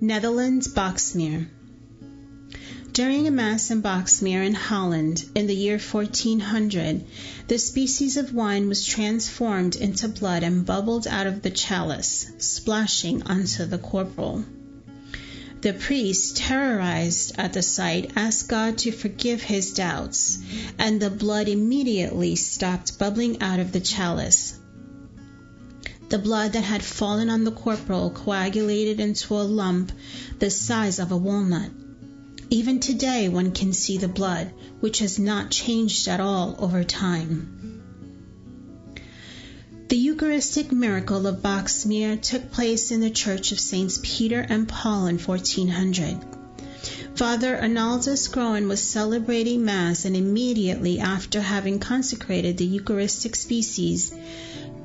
Netherlands Boxmeer. During a mass in Boxmeer in Holland in the year 1400, the species of wine was transformed into blood and bubbled out of the chalice, splashing onto the corporal. The priest, terrorized at the sight, asked God to forgive his doubts, and the blood immediately stopped bubbling out of the chalice. The blood that had fallen on the corporal coagulated into a lump the size of a walnut. Even today, one can see the blood, which has not changed at all over time. The Eucharistic miracle of Boxmeer took place in the Church of Saints Peter and Paul in 1400. Father Arnaldus Groen was celebrating Mass and immediately after having consecrated the Eucharistic species,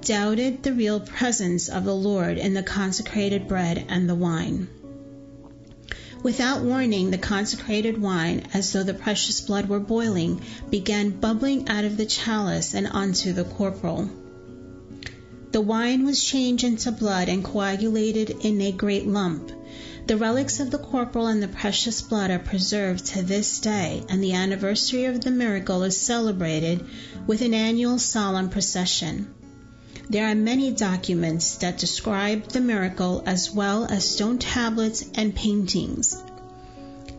doubted the real presence of the Lord in the consecrated bread and the wine. Without warning, the consecrated wine, as though the precious blood were boiling, began bubbling out of the chalice and onto the corporal. The wine was changed into blood and coagulated in a great lump. The relics of the corporal and the precious blood are preserved to this day, and the anniversary of the miracle is celebrated with an annual solemn procession. There are many documents that describe the miracle as well as stone tablets and paintings.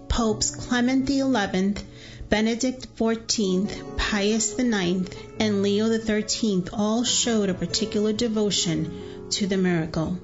Popes Clement XI, Benedict XIV, Pius IX, and Leo XIII all showed a particular devotion to the miracle.